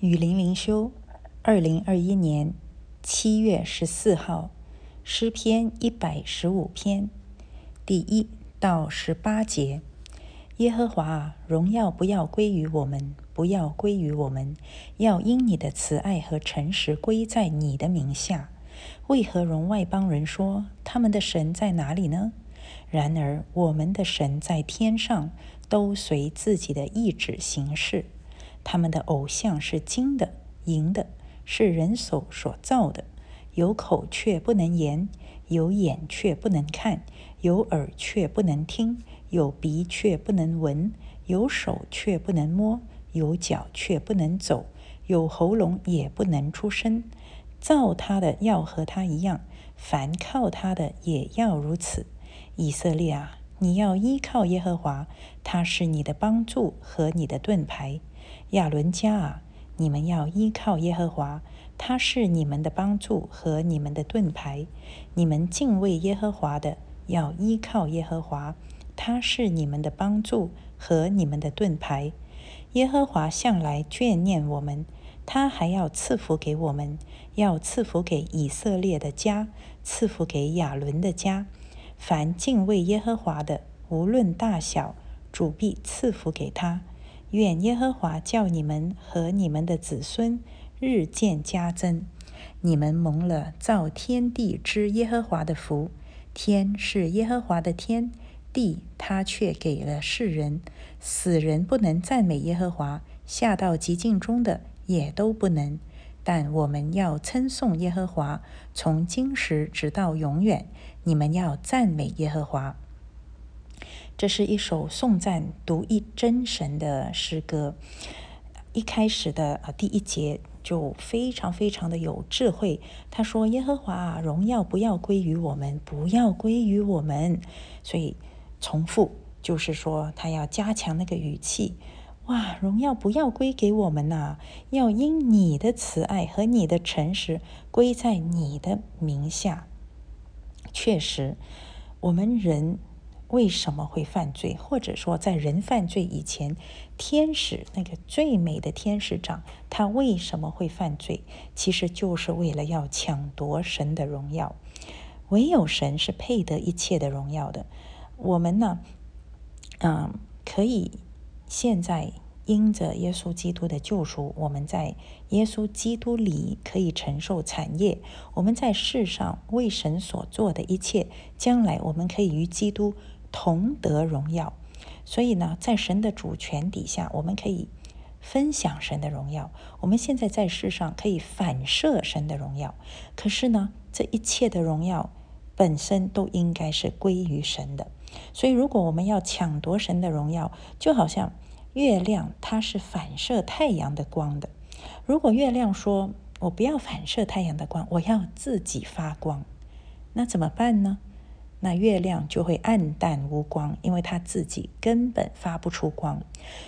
雨林灵修，二零二一年七月十四号，诗篇一百十五篇第一到十八节。耶和华啊，荣耀不要归于我们，不要归于我们，要因你的慈爱和诚实归在你的名下。为何容外邦人说他们的神在哪里呢？然而我们的神在天上，都随自己的意志行事。他们的偶像是金的、银的，是人手所造的。有口却不能言，有眼却不能看，有耳却不能听，有鼻却不能闻，有手却不能摸，有脚却不能走，有喉咙也不能出声。造他的要和他一样，凡靠他的也要如此。以色列啊，你要依靠耶和华，他是你的帮助和你的盾牌。亚伦家啊，你们要依靠耶和华，他是你们的帮助和你们的盾牌。你们敬畏耶和华的，要依靠耶和华，他是你们的帮助和你们的盾牌。耶和华向来眷念我们，他还要赐福给我们，要赐福给以色列的家，赐福给亚伦的家。凡敬畏耶和华的，无论大小，主必赐福给他。愿耶和华叫你们和你们的子孙日渐加增。你们蒙了造天地之耶和华的福。天是耶和华的天，地他却给了世人。死人不能赞美耶和华，下到极境中的也都不能。但我们要称颂耶和华，从今时直到永远。你们要赞美耶和华。这是一首颂赞独一真神的诗歌。一开始的啊第一节就非常非常的有智慧。他说：“耶和华荣耀不要归于我们，不要归于我们。”所以重复就是说，他要加强那个语气。哇，荣耀不要归给我们呐，要因你的慈爱和你的诚实归在你的名下。确实，我们人。为什么会犯罪？或者说，在人犯罪以前，天使那个最美的天使长，他为什么会犯罪？其实就是为了要抢夺神的荣耀。唯有神是配得一切的荣耀的。我们呢，嗯，可以现在。因着耶稣基督的救赎，我们在耶稣基督里可以承受产业。我们在世上为神所做的一切，将来我们可以与基督同得荣耀。所以呢，在神的主权底下，我们可以分享神的荣耀。我们现在在世上可以反射神的荣耀。可是呢，这一切的荣耀本身都应该是归于神的。所以，如果我们要抢夺神的荣耀，就好像。月亮它是反射太阳的光的。如果月亮说“我不要反射太阳的光，我要自己发光”，那怎么办呢？那月亮就会暗淡无光，因为它自己根本发不出光。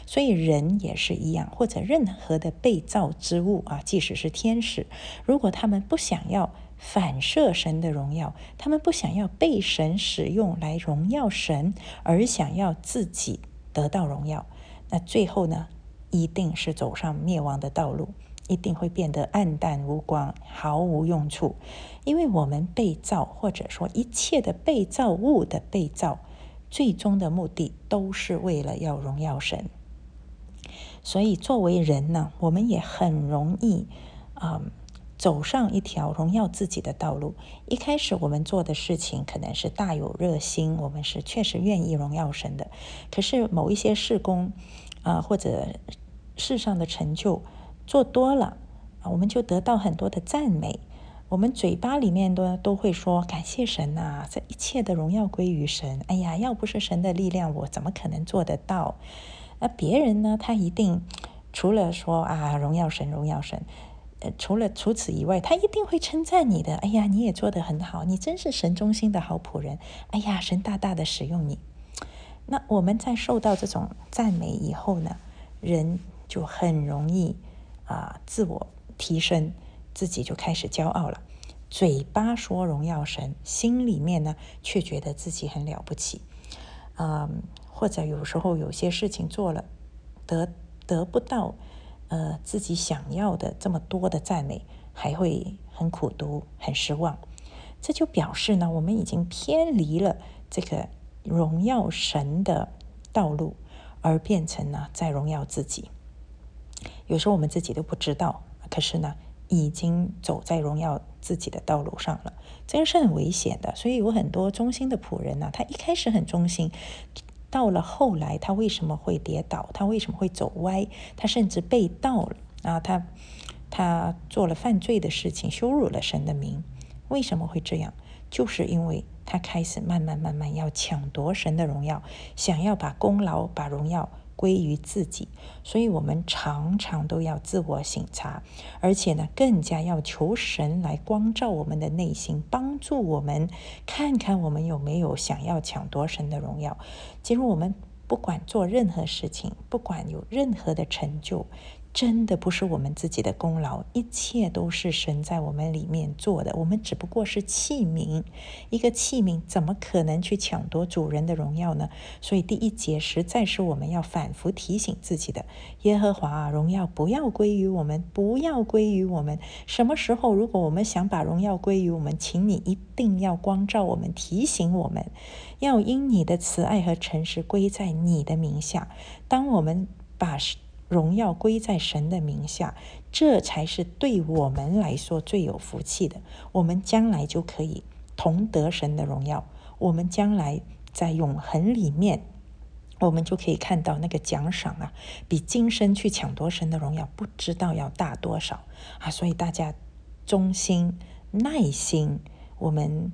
所以人也是一样，或者任何的被造之物啊，即使是天使，如果他们不想要反射神的荣耀，他们不想要被神使用来荣耀神，而想要自己得到荣耀。那最后呢，一定是走上灭亡的道路，一定会变得暗淡无光，毫无用处。因为我们被造，或者说一切的被造物的被造，最终的目的都是为了要荣耀神。所以作为人呢，我们也很容易啊。走上一条荣耀自己的道路。一开始我们做的事情可能是大有热心，我们是确实愿意荣耀神的。可是某一些事工啊，或者世上的成就做多了啊，我们就得到很多的赞美。我们嘴巴里面都都会说感谢神呐，这一切的荣耀归于神。哎呀，要不是神的力量，我怎么可能做得到？那别人呢？他一定除了说啊，荣耀神，荣耀神。呃，除了除此以外，他一定会称赞你的。哎呀，你也做得很好，你真是神中心的好仆人。哎呀，神大大的使用你。那我们在受到这种赞美以后呢，人就很容易啊自我提升，自己就开始骄傲了。嘴巴说荣耀神，心里面呢却觉得自己很了不起。嗯，或者有时候有些事情做了得得不到。呃自己想要的这么多的赞美，还会很苦读、很失望。这就表示呢，我们已经偏离了这个荣耀神的道路，而变成呢在荣耀自己。有时候我们自己都不知道，可是呢，已经走在荣耀自己的道路上了。这个是很危险的。所以有很多忠心的仆人呢，他一开始很忠心，到了后来，他为什么会跌倒？他为什么会走歪？他甚至被盗了啊！他他做了犯罪的事情，羞辱了神的名。为什么会这样？就是因为他开始慢慢慢慢要抢夺神的荣耀，想要把功劳、把荣耀归于自己。所以，我们常常都要自我省察，而且呢，更加要求神来光照我们的内心，帮助我们看看我们有没有想要抢夺神的荣耀。其实，我们不管做任何事情，不管有任何的成就。真的不是我们自己的功劳，一切都是神在我们里面做的。我们只不过是器皿，一个器皿怎么可能去抢夺主人的荣耀呢？所以第一节实在是我们要反复提醒自己的：耶和华荣耀不要归于我们，不要归于我们。什么时候如果我们想把荣耀归于我们，请你一定要光照我们，提醒我们，要因你的慈爱和诚实归在你的名下。当我们把荣耀归在神的名下，这才是对我们来说最有福气的。我们将来就可以同得神的荣耀。我们将来在永恒里面，我们就可以看到那个奖赏啊，比今生去抢夺神的荣耀不知道要大多少啊！所以大家忠心、耐心，我们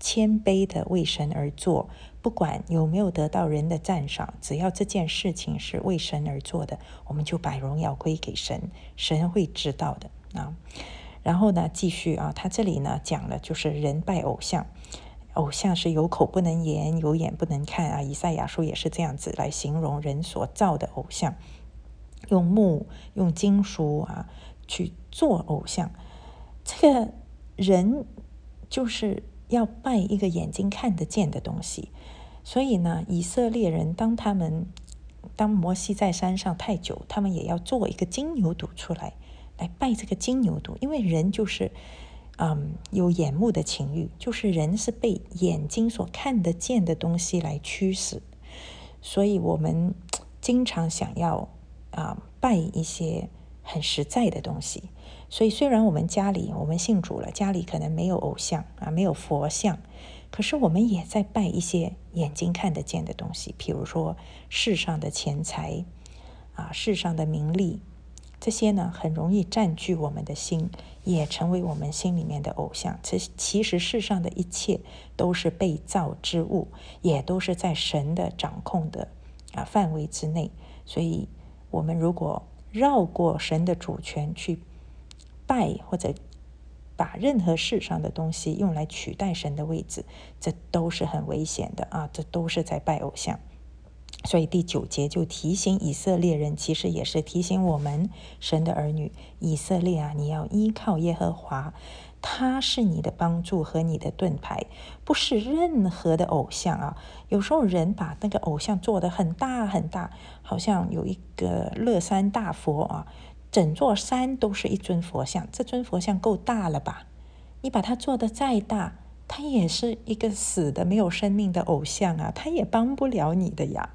谦卑的为神而做。不管有没有得到人的赞赏，只要这件事情是为神而做的，我们就把荣耀归给神，神会知道的啊。然后呢，继续啊，他这里呢讲了，就是人拜偶像，偶像是有口不能言，有眼不能看啊。以赛亚书也是这样子来形容人所造的偶像，用木、用金属啊去做偶像，这个人就是。要拜一个眼睛看得见的东西，所以呢，以色列人当他们当摩西在山上太久，他们也要做一个金牛犊出来，来拜这个金牛犊。因为人就是，嗯，有眼目的情欲，就是人是被眼睛所看得见的东西来驱使，所以我们经常想要啊拜一些很实在的东西。所以，虽然我们家里我们信主了，家里可能没有偶像啊，没有佛像，可是我们也在拜一些眼睛看得见的东西，比如说世上的钱财啊，世上的名利，这些呢很容易占据我们的心，也成为我们心里面的偶像。其其实世上的一切都是被造之物，也都是在神的掌控的啊范围之内。所以，我们如果绕过神的主权去。拜或者把任何世上的东西用来取代神的位置，这都是很危险的啊！这都是在拜偶像。所以第九节就提醒以色列人，其实也是提醒我们神的儿女：以色列啊，你要依靠耶和华，他是你的帮助和你的盾牌，不是任何的偶像啊！有时候人把那个偶像做的很大很大，好像有一个乐山大佛啊。整座山都是一尊佛像，这尊佛像够大了吧？你把它做的再大，它也是一个死的、没有生命的偶像啊，它也帮不了你的呀。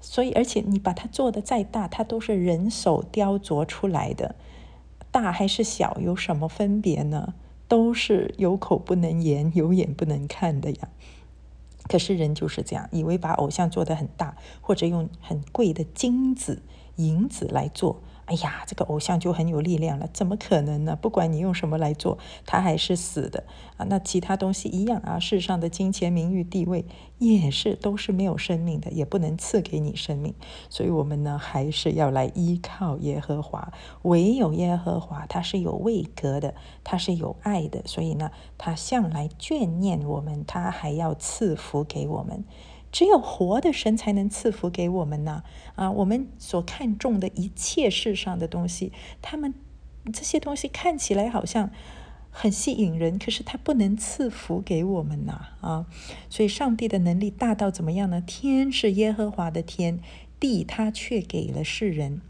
所以，而且你把它做的再大，它都是人手雕琢出来的，大还是小有什么分别呢？都是有口不能言，有眼不能看的呀。可是人就是这样，以为把偶像做的很大，或者用很贵的金子、银子来做。哎呀，这个偶像就很有力量了，怎么可能呢？不管你用什么来做，他还是死的啊。那其他东西一样啊，世上的金钱、名誉、地位也是都是没有生命的，也不能赐给你生命。所以，我们呢还是要来依靠耶和华。唯有耶和华，他是有位格的，他是有爱的，所以呢，他向来眷念我们，他还要赐福给我们。只有活的神才能赐福给我们呢！啊，我们所看重的一切世上的东西，他们这些东西看起来好像很吸引人，可是它不能赐福给我们呐！啊，所以上帝的能力大到怎么样呢？天是耶和华的天，地他却给了世人。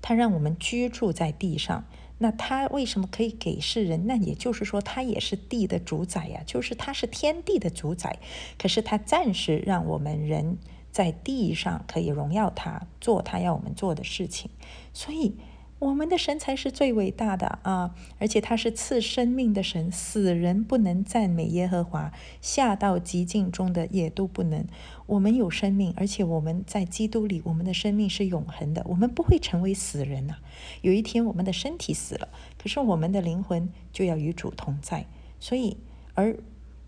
他让我们居住在地上。那他为什么可以给世人？那也就是说，他也是地的主宰呀，就是他是天地的主宰。可是他暂时让我们人在地上可以荣耀他，做他要我们做的事情。所以。我们的神才是最伟大的啊！而且他是赐生命的神，死人不能赞美耶和华，下到极境中的也都不能。我们有生命，而且我们在基督里，我们的生命是永恒的，我们不会成为死人呐。有一天我们的身体死了，可是我们的灵魂就要与主同在。所以，而。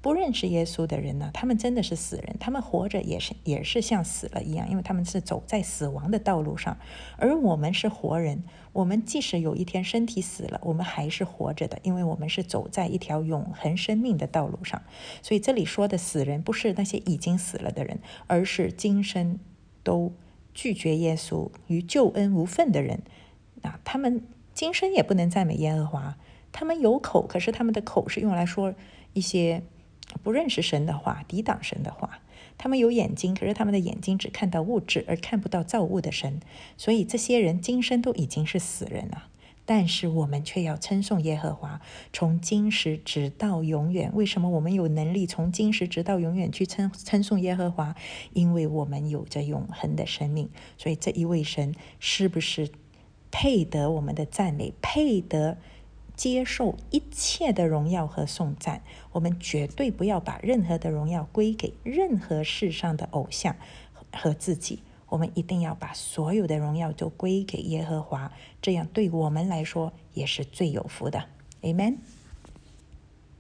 不认识耶稣的人呢？他们真的是死人，他们活着也是也是像死了一样，因为他们是走在死亡的道路上。而我们是活人，我们即使有一天身体死了，我们还是活着的，因为我们是走在一条永恒生命的道路上。所以这里说的死人，不是那些已经死了的人，而是今生都拒绝耶稣与救恩无份的人。那他们今生也不能赞美耶和华，他们有口，可是他们的口是用来说一些。不认识神的话，抵挡神的话，他们有眼睛，可是他们的眼睛只看到物质，而看不到造物的神。所以这些人今生都已经是死人了。但是我们却要称颂耶和华，从今时直到永远。为什么我们有能力从今时直到永远去称称颂耶和华？因为我们有着永恒的生命。所以这一位神是不是配得我们的赞美？配得？接受一切的荣耀和颂赞，我们绝对不要把任何的荣耀归给任何世上的偶像和自己。我们一定要把所有的荣耀都归给耶和华，这样对我们来说也是最有福的。Amen。